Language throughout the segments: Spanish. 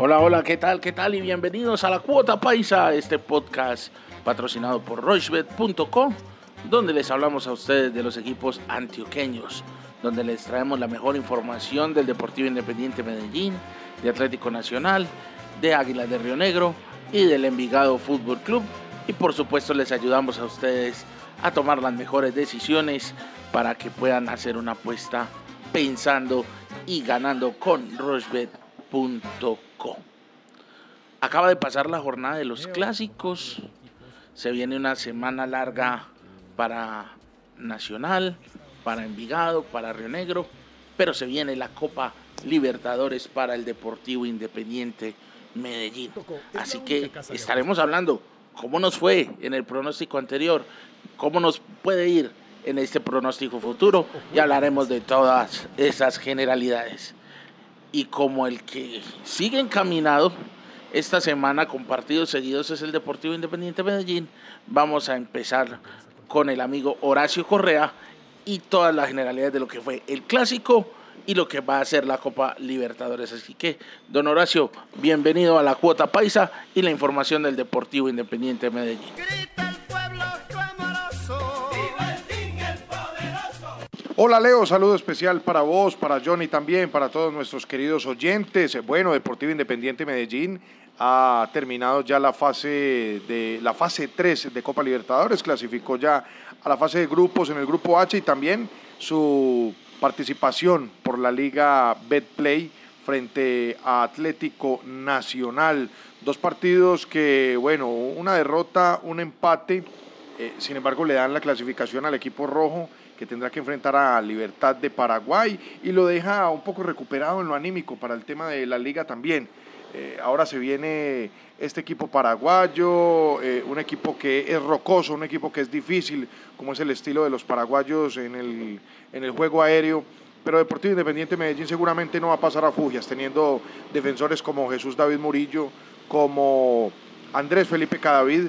Hola, hola, ¿qué tal? ¿Qué tal? Y bienvenidos a la Cuota Paisa, este podcast patrocinado por rochebet.com, donde les hablamos a ustedes de los equipos antioqueños, donde les traemos la mejor información del Deportivo Independiente Medellín, de Atlético Nacional, de Águilas de Río Negro y del Envigado Fútbol Club. Y por supuesto les ayudamos a ustedes a tomar las mejores decisiones para que puedan hacer una apuesta pensando y ganando con rochebet.com. Acaba de pasar la jornada de los clásicos. Se viene una semana larga para Nacional, para Envigado, para Río Negro, pero se viene la Copa Libertadores para el Deportivo Independiente Medellín. Así que estaremos hablando cómo nos fue en el pronóstico anterior, cómo nos puede ir en este pronóstico futuro y hablaremos de todas esas generalidades. Y como el que sigue encaminado esta semana con partidos seguidos es el Deportivo Independiente Medellín, vamos a empezar con el amigo Horacio Correa y todas las generalidades de lo que fue el clásico y lo que va a ser la Copa Libertadores. Así que, don Horacio, bienvenido a la cuota paisa y la información del Deportivo Independiente Medellín. Hola Leo, saludo especial para vos, para Johnny también, para todos nuestros queridos oyentes. Bueno, Deportivo Independiente Medellín ha terminado ya la fase de la fase 3 de Copa Libertadores, clasificó ya a la fase de grupos en el grupo H y también su participación por la Liga Betplay frente a Atlético Nacional. Dos partidos que, bueno, una derrota, un empate, eh, sin embargo le dan la clasificación al equipo rojo que tendrá que enfrentar a Libertad de Paraguay y lo deja un poco recuperado en lo anímico para el tema de la liga también. Eh, ahora se viene este equipo paraguayo, eh, un equipo que es rocoso, un equipo que es difícil, como es el estilo de los paraguayos en el, en el juego aéreo. Pero Deportivo Independiente Medellín seguramente no va a pasar a fugias, teniendo defensores como Jesús David Murillo, como Andrés Felipe Cadavid,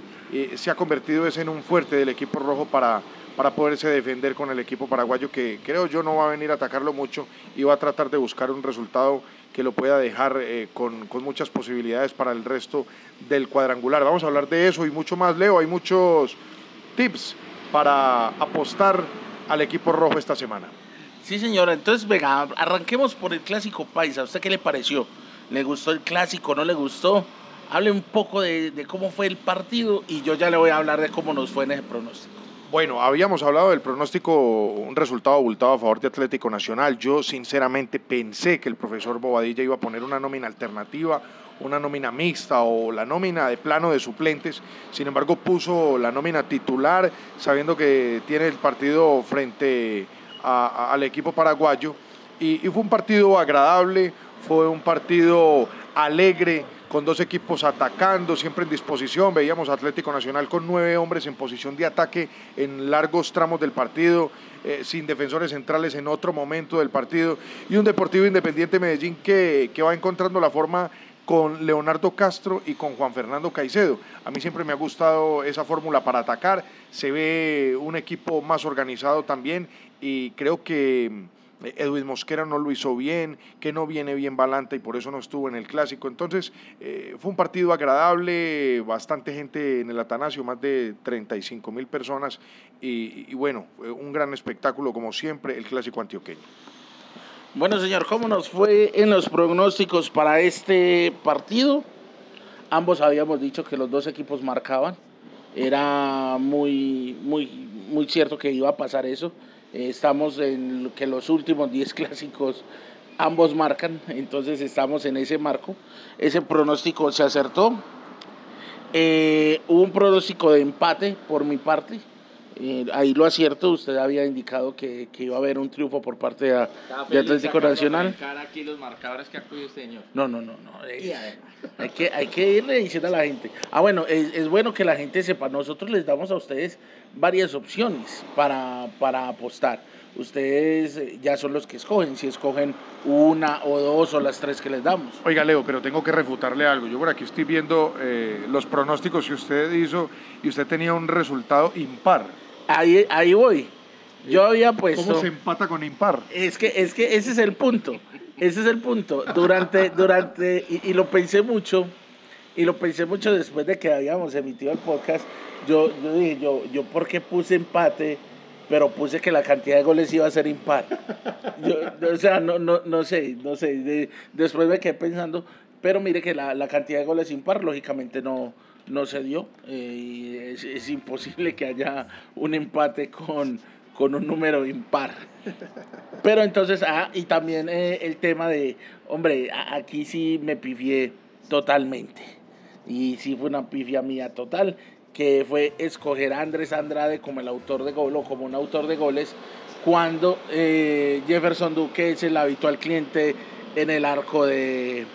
se ha convertido ese en un fuerte del equipo rojo para, para poderse defender con el equipo paraguayo que creo yo no va a venir a atacarlo mucho y va a tratar de buscar un resultado que lo pueda dejar eh, con, con, muchas posibilidades para el resto del cuadrangular. Vamos a hablar de eso y mucho más, Leo. Hay muchos tips para apostar al equipo rojo esta semana. Sí, señora. Entonces, venga, arranquemos por el clásico paisa. ¿A usted qué le pareció? ¿Le gustó el clásico? ¿No le gustó? Hable un poco de, de cómo fue el partido y yo ya le voy a hablar de cómo nos fue en ese pronóstico. Bueno, habíamos hablado del pronóstico, un resultado abultado a favor de Atlético Nacional. Yo sinceramente pensé que el profesor Bobadilla iba a poner una nómina alternativa, una nómina mixta o la nómina de plano de suplentes. Sin embargo, puso la nómina titular, sabiendo que tiene el partido frente al equipo paraguayo. y fue un partido agradable, fue un partido alegre con dos equipos atacando, siempre en disposición. Veíamos Atlético Nacional con nueve hombres en posición de ataque en largos tramos del partido, eh, sin defensores centrales en otro momento del partido. Y un Deportivo Independiente Medellín que, que va encontrando la forma con Leonardo Castro y con Juan Fernando Caicedo. A mí siempre me ha gustado esa fórmula para atacar. Se ve un equipo más organizado también y creo que Edwin Mosquera no lo hizo bien, que no viene bien Balanta y por eso no estuvo en el clásico. Entonces, eh, fue un partido agradable, bastante gente en el Atanasio, más de 35 mil personas y, bueno, un gran espectáculo como siempre, el clásico antioqueño. Bueno, señor, ¿cómo nos fue en los pronósticos para este partido? Ambos habíamos dicho que los dos equipos marcaban. Era muy, muy, muy cierto que iba a pasar eso. Eh, estamos en que los últimos 10 clásicos ambos marcan, entonces estamos en ese marco. Ese pronóstico se acertó. Eh, hubo un pronóstico de empate por mi parte. Eh, ahí lo acierto, usted había indicado que, que, iba a haber un triunfo por parte de, de Atlético Nacional. aquí los marcadores que señor. No, no, no, no. hay, que, hay que irle diciendo a la gente. Ah, bueno, es, es, bueno que la gente sepa, nosotros les damos a ustedes varias opciones para, para apostar. Ustedes eh, ya son los que escogen, si escogen una o dos o las tres que les damos. Oiga, Leo, pero tengo que refutarle algo. Yo por aquí estoy viendo eh, los pronósticos que usted hizo y usted tenía un resultado impar. Ahí, ahí voy. Yo había puesto. ¿Cómo se empata con impar? Es que, es que ese es el punto. ese es el punto. Durante, durante, y, y, lo pensé mucho, y lo pensé mucho después de que habíamos emitido el podcast. Yo, yo dije, yo, yo, ¿por qué puse empate? Pero puse que la cantidad de goles iba a ser impar. Yo, o sea, no, no, no sé, no sé. después me quedé pensando, pero mire que la, la cantidad de goles impar, lógicamente, no, no se dio. Eh, es, es, imposible que haya un empate con, con un número impar. Pero entonces, ah, y también eh, el tema de, hombre, aquí sí me pifié totalmente. Y sí fue una pifia mía total, que fue escoger a Andrés Andrade como el autor de gol o como un autor de goles, cuando eh, Jefferson Duque es el habitual cliente en el arco de,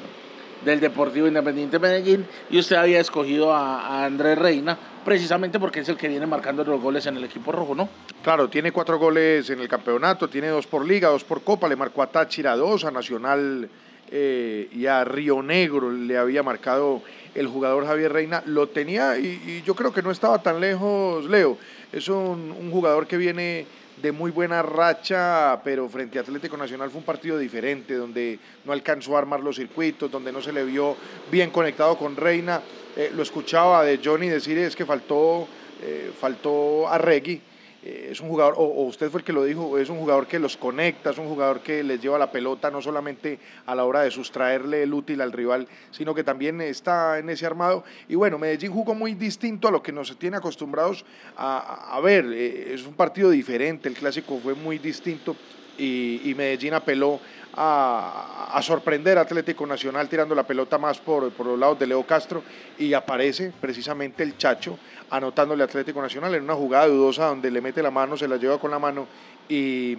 del Deportivo Independiente Medellín y usted había escogido a, a, Andrés Reina precisamente porque es el que viene marcando los goles en el equipo rojo, ¿no? Claro, tiene cuatro goles en el campeonato, tiene dos por liga, dos por copa, le marcó a Táchira dos, a Nacional eh, y a Río Negro le había marcado el jugador Javier Reina, lo tenía y, yo creo que no estaba tan lejos, Leo, es un, un jugador que viene de muy buena racha, pero frente a Atlético Nacional fue un partido diferente, donde no alcanzó a armar los circuitos, donde no se le vio bien conectado con Reina. Eh, lo escuchaba de Johnny decir es que faltó, eh, faltó a Regui. Eh, es un jugador, o, usted fue el que lo dijo, es un jugador que los conecta, es un jugador que les lleva la pelota no solamente a la hora de sustraerle el útil al rival, sino que también está en ese armado. Y bueno, Medellín jugó muy distinto a lo que nos tiene acostumbrados a, a ver, eh, es un partido diferente, el clásico fue muy distinto y, Medellín apeló a, sorprender a Atlético Nacional tirando la pelota más por, los lados de Leo Castro y aparece precisamente el Chacho anotándole a Atlético Nacional en una jugada dudosa donde le mete la mano, se la lleva con la mano y,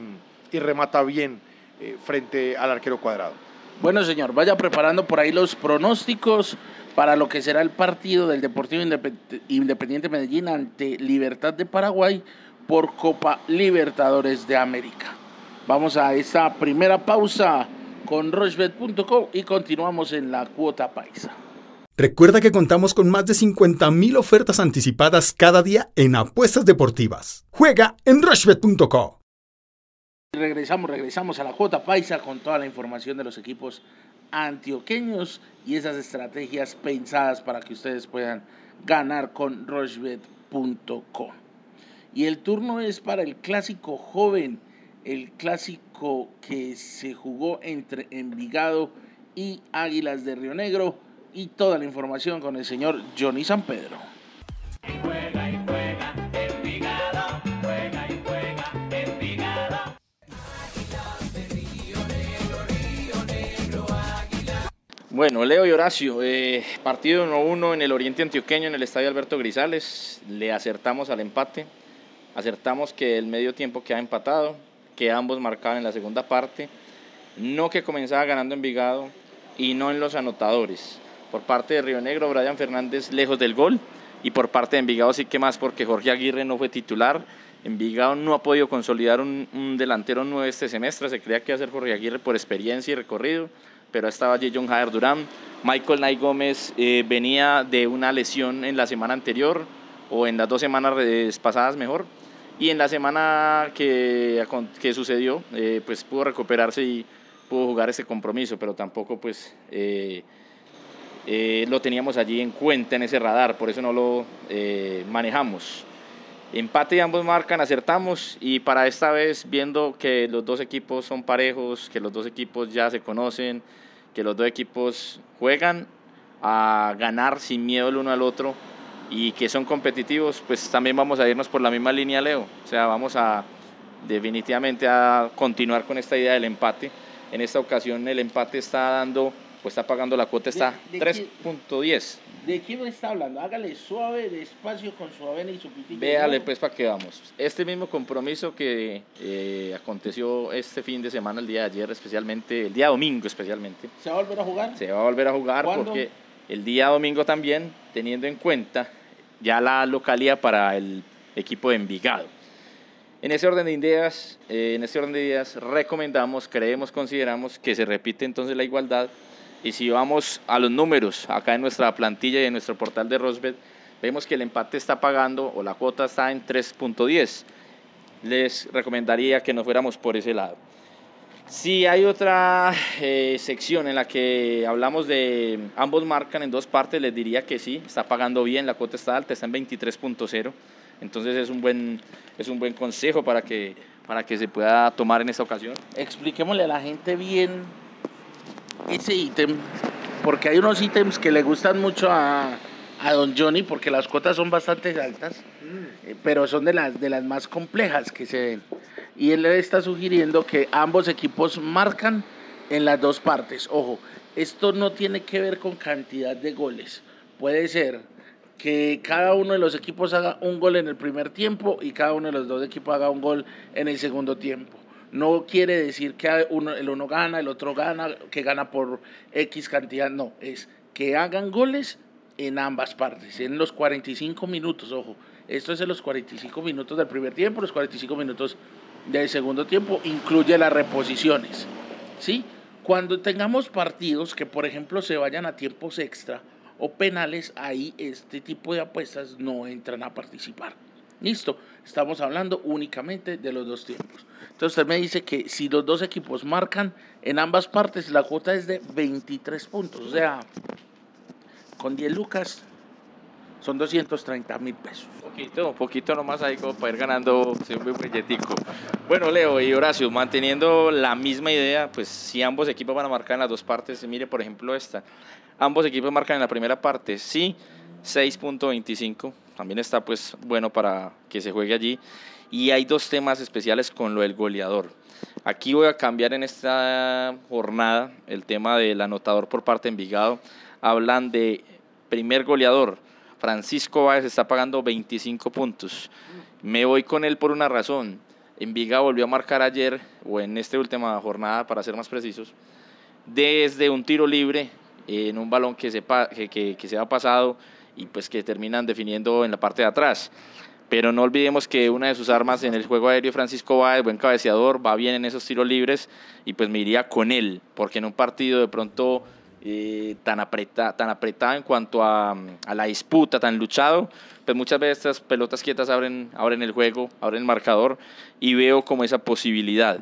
y remata bien eh, frente al arquero cuadrado. Bueno, señor, vaya preparando por ahí los pronósticos para lo que será el partido del Deportivo Independiente Medellín ante Libertad de Paraguay por Copa Libertadores de América. Vamos a esta primera pausa con rochbet.com y continuamos en la cuota paisa. Recuerda que contamos con más de 50.000 ofertas anticipadas cada día en apuestas deportivas. Juega en rushbet.co. Regresamos, regresamos a la cuota paisa con toda la información de los equipos antioqueños y esas estrategias pensadas para que ustedes puedan ganar con rushbet.co. Y el turno es para el clásico joven, el clásico que se jugó entre Envigado y Águilas de Río Negro y toda la información con el señor Johnny San Pedro. Juega y juega, Envigado, juega y juega, Envigado. Bueno, Leo y Horacio, eh, partido 1-1 en el Oriente Antioqueño en el Estadio Alberto Grisales. Le acertamos al empate, acertamos que el medio tiempo queda empatado, que ambos marcaban en la segunda parte, no que comenzaba ganando Envigado y no en los anotadores. Por parte de Río Negro, Brian Fernández lejos del gol y por parte de Envigado sí que más porque Jorge Aguirre no fue titular. Envigado no ha podido consolidar un, delantero nuevo este semestre, se creía que iba a ser Jorge Aguirre por experiencia y recorrido, pero estaba Jason Jader Durán. Michael Nay Gómez eh, venía de una lesión en la semana anterior o en las dos semanas pasadas mejor y en la semana que, sucedió eh, pues pudo recuperarse y pudo jugar ese compromiso, pero tampoco pues eh, eh, lo teníamos allí en cuenta en ese radar, por eso no lo manejamos. Empate y ambos marcan, acertamos y para esta vez viendo que los dos equipos son parejos, que los dos equipos ya se conocen, que los dos equipos juegan a ganar sin miedo el uno al otro y que son competitivos, pues también vamos a irnos por la misma línea, Leo. O sea, vamos a definitivamente a continuar con esta idea del empate. En esta ocasión el empate está dando pues está pagando la cuota, está 3.10. ¿De quién está hablando? Hágale suave, despacio, con su avena y su pitillo. Véale pues para que vamos. Este mismo compromiso que eh, aconteció este fin de semana, el día de ayer especialmente, el día domingo especialmente. ¿Se va a volver a jugar? Se va a volver a jugar ¿Cuándo? porque el día domingo también, teniendo en cuenta ya la localidad para el equipo de Envigado. En ese orden de ideas, eh, en ese orden de ideas recomendamos, creemos, consideramos que se repite entonces la igualdad y si vamos a los números acá en nuestra plantilla y en nuestro portal de Rosbet, vemos que el empate está pagando o la cuota está en 3.10. Les recomendaría que nos fuéramos por ese lado. Si hay otra eh, sección en la que hablamos de ambos marcan en dos partes, les diría que sí, está pagando bien, la cuota está alta, está en 23.0. Entonces es un buen, es un buen consejo para que, para que se pueda tomar en esta ocasión. Expliquémosle a la gente bien ese ítem, porque hay unos ítems que le gustan mucho a, a don Johnny, porque las cuotas son bastante altas, eh, pero son de las, de las más complejas que se ven. Y él está sugiriendo que ambos equipos marcan en las dos partes. Ojo, esto no tiene que ver con cantidad de goles. Puede ser que cada uno de los equipos haga un gol en el primer tiempo y cada uno de los dos equipos haga un gol en el segundo tiempo. No quiere decir que el uno gana, el otro gana, que gana por X cantidad, no, es que hagan goles en ambas partes, en los 45 minutos, ojo, esto es en los 45 minutos del primer tiempo, los 45 minutos del segundo tiempo, incluye las reposiciones, ¿sí? Cuando tengamos partidos que, por ejemplo, se vayan a tiempos extra o penales, ahí este tipo de apuestas no entran a participar. Listo, estamos hablando únicamente de los dos tiempos. Entonces usted me dice que si los dos equipos marcan en ambas partes, la cuota es de 23 puntos. O sea, con 10 lucas son 230 mil pesos. Poquito, poquito nomás ahí como para ir ganando un billetico. Bueno, Leo y Horacio, manteniendo la misma idea, pues si ambos equipos van a marcar en las dos partes, mire por ejemplo esta, ambos equipos marcan en la primera parte, sí, 6.25, también está pues bueno para que se juegue allí. Y hay dos temas especiales con lo del goleador. Aquí voy a cambiar en esta jornada el tema del anotador por parte de Envigado. Hablan de primer goleador. Francisco Báez está pagando 25 puntos. Me voy con él por una razón. Envigado volvió a marcar ayer, o en esta última jornada, para ser más precisos, desde un tiro libre en un balón que se, que se ha pasado y pues que terminan definiendo en la parte de atrás. Pero no olvidemos que una de sus armas en el juego aéreo, Francisco Báez, buen cabeceador, va bien en esos tiros libres y pues me iría con él, porque en un partido de pronto tan, apreta, tan apretado en cuanto a, a la disputa, tan luchado, pues muchas veces estas pelotas quietas abren, abren el juego, abren el marcador y veo como esa posibilidad.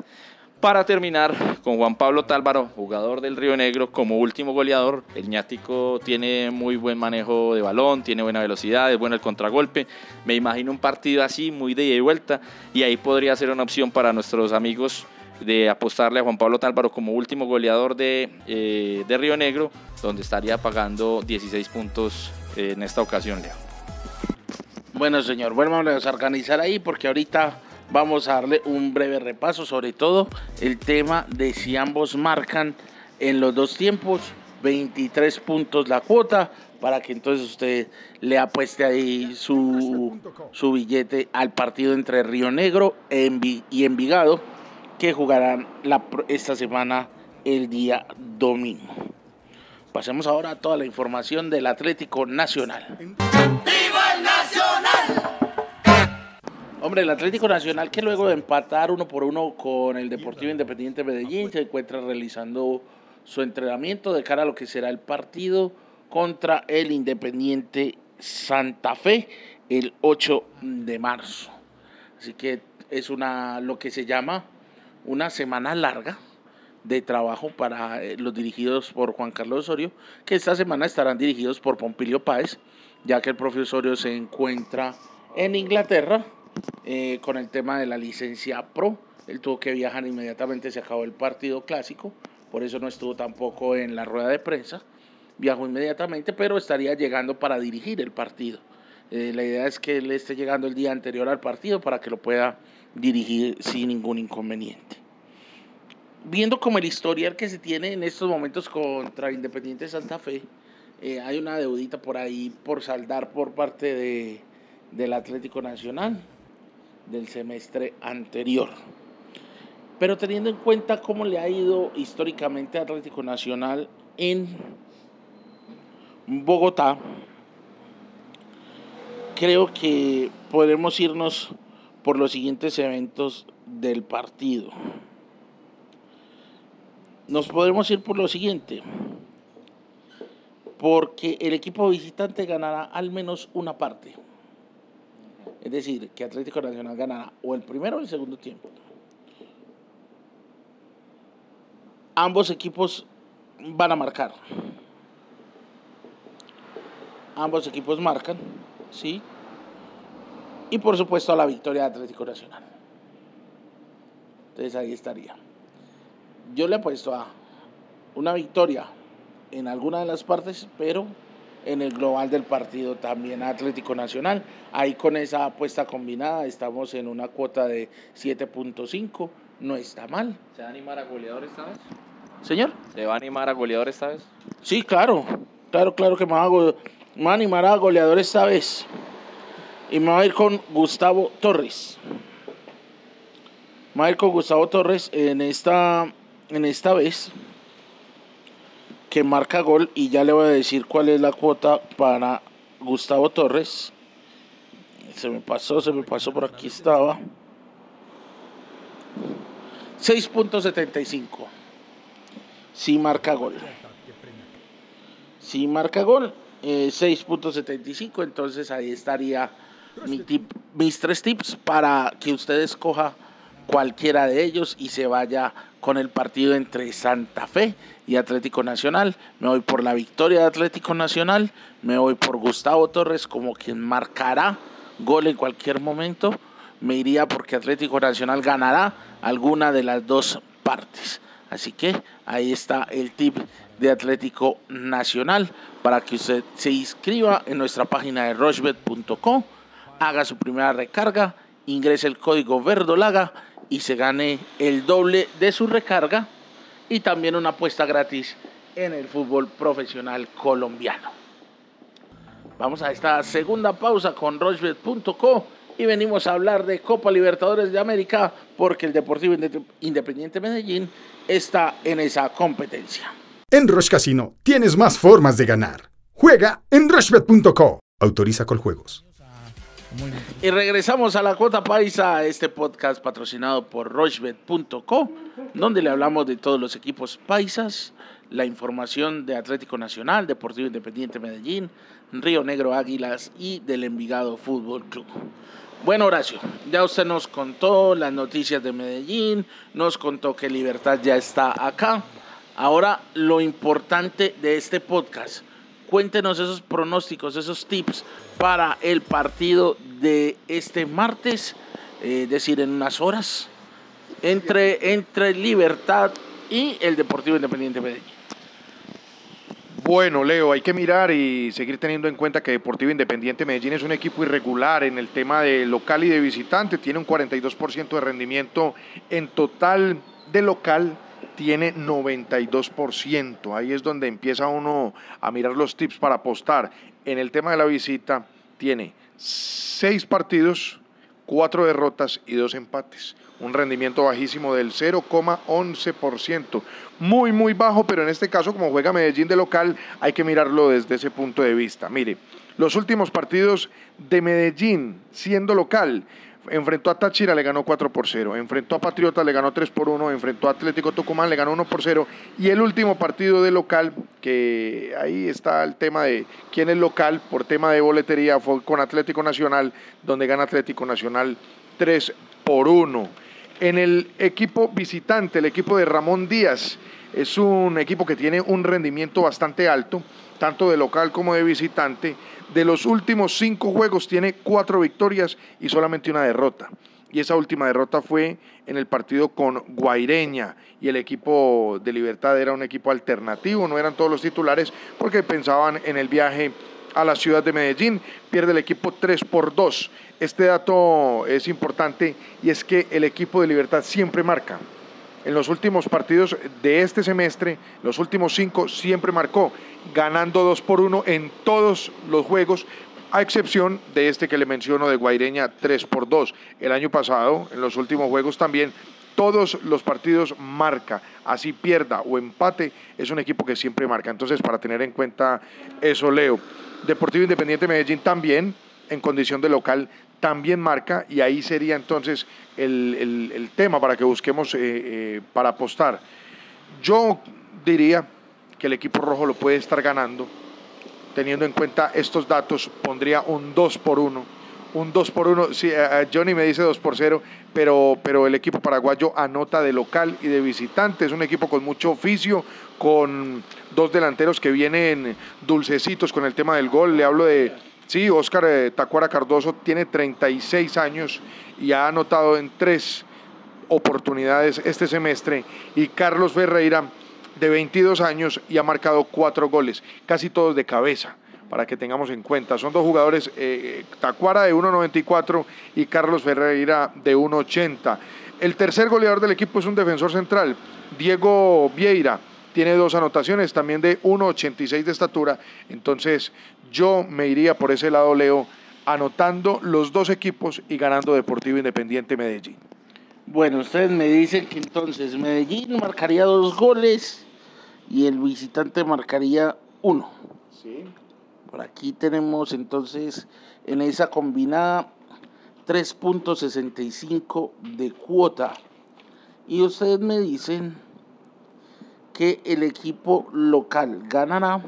Para terminar, con Juan Pablo Tálvaro, jugador del Río Negro, como último goleador, el ñático tiene muy buen manejo de balón, tiene buena velocidad, es bueno el contragolpe. Me imagino un partido así, muy de ida y vuelta, y ahí podría ser una opción para nuestros amigos de apostarle a Juan Pablo Tálvaro como último goleador de, eh, de Río Negro, donde estaría pagando 16 puntos eh, en esta ocasión, Leo. Bueno, señor, vuelvamos a organizar ahí porque ahorita vamos a darle un breve repaso, sobre todo el tema de si ambos marcan en los dos tiempos 23 puntos la cuota para que entonces usted le apueste ahí su, su billete al partido entre Río Negro y Envigado que jugarán la, esta semana el día domingo. Pasemos ahora a toda la información del Atlético Nacional. Hombre, el Atlético Nacional que luego de empatar uno por uno con el Deportivo Independiente Medellín se encuentra realizando su entrenamiento de cara a lo que será el partido contra el Independiente Santa Fe el 8 de marzo. Así que es una lo que se llama una semana larga de trabajo para eh, los dirigidos por Juan Carlos Osorio, que esta semana estarán dirigidos por Pompilio Páez, ya que el propio Osorio se encuentra en Inglaterra eh, con el tema de la licencia pro. Él tuvo que viajar inmediatamente, se acabó el partido clásico, por eso no estuvo tampoco en la rueda de prensa. Viajó inmediatamente, pero estaría llegando para dirigir el partido. Eh, la idea es que él esté llegando el día anterior al partido para que lo pueda dirigir sin ningún inconveniente. Viendo como el historial que se tiene en estos momentos contra Independiente Santa Fe, eh, hay una deudita por ahí por saldar por parte de, del Atlético Nacional del semestre anterior. Pero teniendo en cuenta cómo le ha ido históricamente a Atlético Nacional en Bogotá, creo que podemos irnos por los siguientes eventos del partido. Nos podemos ir por lo siguiente, porque el equipo visitante ganará al menos una parte. Es decir, que Atlético Nacional ganará o el primero o el segundo tiempo. ambos equipos van a marcar. Ambos equipos marcan, ¿sí? Y por supuesto a la victoria de Atlético Nacional. Entonces ahí estaría. Yo le he puesto a una victoria en alguna de las partes, pero en el global del partido también a Atlético Nacional. Ahí con esa apuesta combinada estamos en una cuota de 7.5. No está mal. ¿Se va a animar a goleador esta vez? Señor. ¿Se va a animar a goleador esta vez? Sí, claro. Claro, claro que me va a, go- me va a animar a goleador esta vez. Y me va a ir con Gustavo Torres. Me va a ir con Gustavo Torres en esta, en esta vez. Que marca gol. Y ya le voy a decir cuál es la cuota para Gustavo Torres. Se me pasó, se me pasó, por aquí estaba. 6.75. Si marca gol. Si marca gol, eh, 6.75, entonces ahí estaría mis tres tips para que usted escoja cualquiera de ellos y se vaya con el partido entre Santa Fe y Atlético Nacional. Me voy por la victoria de Atlético Nacional, me voy por Gustavo Torres como quien marcará gol en cualquier momento. Me iría porque Atlético Nacional ganará alguna de las dos partes. Así que ahí está el tip de Atlético Nacional para que usted se inscriba en nuestra página de rochbet.com, haga su primera recarga, ingrese el código verdolaga y se gane el doble de su recarga y también una apuesta gratis en el fútbol profesional colombiano. Vamos a esta segunda pausa con rochbet.co y venimos a hablar de Copa Libertadores de América porque el Deportivo Inde- Independiente Medellín está en esa competencia. En Roche Casino tienes más formas de ganar. Juega en rochebet.co. Autoriza con juegos. Y regresamos a la cuota paisa, este podcast patrocinado por rochbet.co, donde le hablamos de todos los equipos paisas, la información de Atlético Nacional, Deportivo Independiente Medellín, Río Negro Águilas y del Envigado Fútbol Club. Bueno, Horacio, ya usted nos contó las noticias de Medellín, nos contó que Libertad ya está acá. Ahora, lo importante de este podcast, cuéntenos esos pronósticos, esos tips para el partido de este martes, eh, es decir, en unas horas, entre, entre Libertad y el Deportivo Independiente Medellín. Bueno, Leo, hay que mirar y seguir teniendo en cuenta que Deportivo Independiente Medellín es un equipo irregular en el tema de local y de visitante. Tiene un 42% de rendimiento en total de local. Tiene 92%. Ahí es donde empieza uno a mirar los tips para apostar. En el tema de la visita, tiene seis partidos, cuatro derrotas y dos empates. Un rendimiento bajísimo del 0,11%. Muy, muy bajo, pero en este caso, como juega Medellín de local, hay que mirarlo desde ese punto de vista. Mire, los últimos partidos de Medellín, siendo local, enfrentó a Táchira, le ganó 4 por 0. Enfrentó a Patriotas, le ganó 3 por 1. Enfrentó a Atlético Tucumán, le ganó 1 por 0. Y el último partido de local, que ahí está el tema de quién es local, por tema de boletería, fue con Atlético Nacional, donde gana Atlético Nacional 3 por 1. En el equipo visitante, el equipo de Ramón Díaz, es un equipo que tiene un rendimiento bastante alto, tanto de local como de visitante. De los últimos cinco juegos tiene cuatro victorias y solamente una derrota. Y esa última derrota fue en el partido con Guaireña. Y el equipo de Libertad era un equipo alternativo, no eran todos los titulares porque pensaban en el viaje a la ciudad de Medellín. Pierde el equipo 3 por 2. Este dato es importante y es que el equipo de Libertad siempre marca. En los últimos partidos de este semestre, los últimos cinco, siempre marcó, ganando 2 por 1 en todos los juegos, a excepción de este que le menciono de Guaireña 3 por 2. El año pasado, en los últimos juegos también, todos los partidos marca, así pierda o empate, es un equipo que siempre marca. Entonces, para tener en cuenta eso, Leo. Deportivo Independiente Medellín también, en condición de local, también marca y ahí sería entonces el, el- tema para que busquemos eh, eh, para apostar. Yo diría que el equipo rojo lo puede estar ganando, teniendo en cuenta estos datos, pondría un 2 por 1, un 2 por 1. Sí, a Johnny me dice 2 por 0, pero, pero el equipo paraguayo anota de local y de visitante. Es un equipo con mucho oficio, con dos delanteros que vienen dulcecitos con el tema del gol. Le hablo de, sí, Oscar eh, Tacuara Cardoso tiene 36 años y ha anotado en tres oportunidades este semestre. Y Carlos Ferreira, de 22 años, y ha marcado cuatro goles, casi todos de cabeza para que tengamos en cuenta. Son dos jugadores, eh, Tacuara de 1.94 y Carlos Ferreira de 1.80. El tercer goleador del equipo es un defensor central, Diego Vieira. Tiene dos anotaciones, también de 1.86 de estatura. Entonces yo me iría por ese lado, Leo, anotando los dos equipos y ganando Deportivo Independiente Medellín. Bueno, ustedes me dicen que entonces Medellín marcaría dos goles y el visitante marcaría uno. Por aquí tenemos entonces en esa combinada 3.65 de cuota. Y ustedes me dicen que el equipo local ganará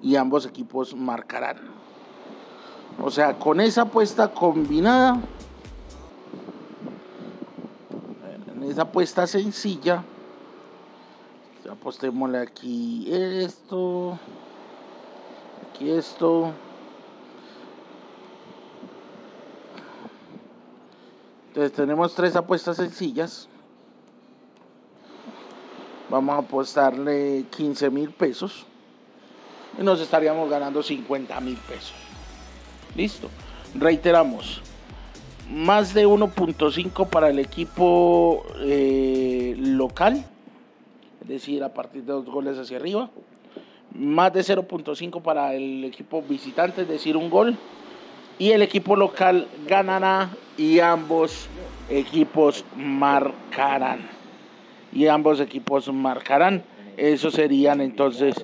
y ambos equipos marcarán. O sea, con esa apuesta combinada, en esa apuesta sencilla, apostémosle aquí esto, aquí esto. Entonces tenemos tres apuestas sencillas. Vamos a apostarle 15 mil pesos. Y nos estaríamos ganando 50 mil pesos. Listo. Reiteramos. Más de 1.5 para el equipo eh, local. Es decir, a partir de dos goles hacia arriba. Más de 0.5 para el equipo visitante, es decir, un gol. Y el equipo local ganará y ambos equipos marcarán. Y ambos equipos marcarán. Esos serían entonces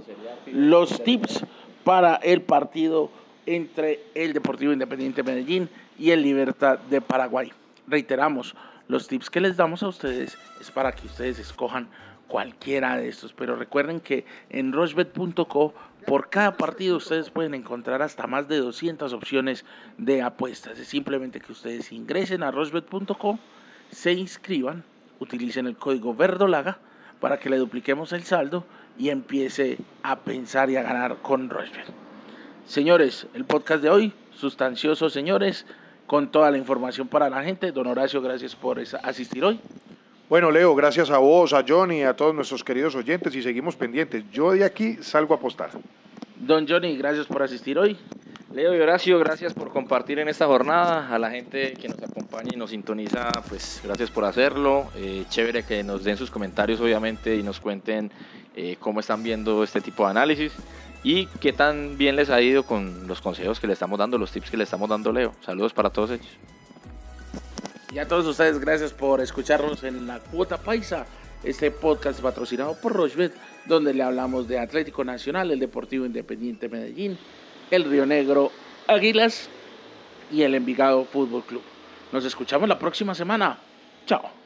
los tips para el partido entre el Deportivo Independiente Medellín y el Libertad de Paraguay. Reiteramos, los tips que les damos a ustedes es para que ustedes escojan cualquiera de estos, pero recuerden que en rochbet.co por cada partido ustedes pueden encontrar hasta más de 200 opciones de apuestas. Es simplemente que ustedes ingresen a rochbet.co, se inscriban, utilicen el código verdolaga para que le dupliquemos el saldo y empiece a pensar y a ganar con Rochbet. Señores, el podcast de hoy, sustancioso, señores, con toda la información para la gente. Don Horacio, gracias por asistir hoy. Bueno, Leo, gracias a vos, a Johnny, a todos nuestros queridos oyentes y seguimos pendientes. Yo de aquí salgo a apostar. Don Johnny, gracias por asistir hoy. Leo y Horacio, gracias por compartir en esta jornada. A la gente que nos acompaña y nos sintoniza, pues gracias por hacerlo. Eh, chévere que nos den sus comentarios, obviamente, y nos cuenten eh, cómo están viendo este tipo de análisis y qué tan bien les ha ido con los consejos que le estamos dando, los tips que le estamos dando, Leo. Saludos para todos ellos. Y a todos ustedes, gracias por escucharnos en La Cuota Paisa, este podcast patrocinado por Rochbet, donde le hablamos de Atlético Nacional, el Deportivo Independiente Medellín, el Río Negro Águilas y el Envigado Fútbol Club. Nos escuchamos la próxima semana. Chao.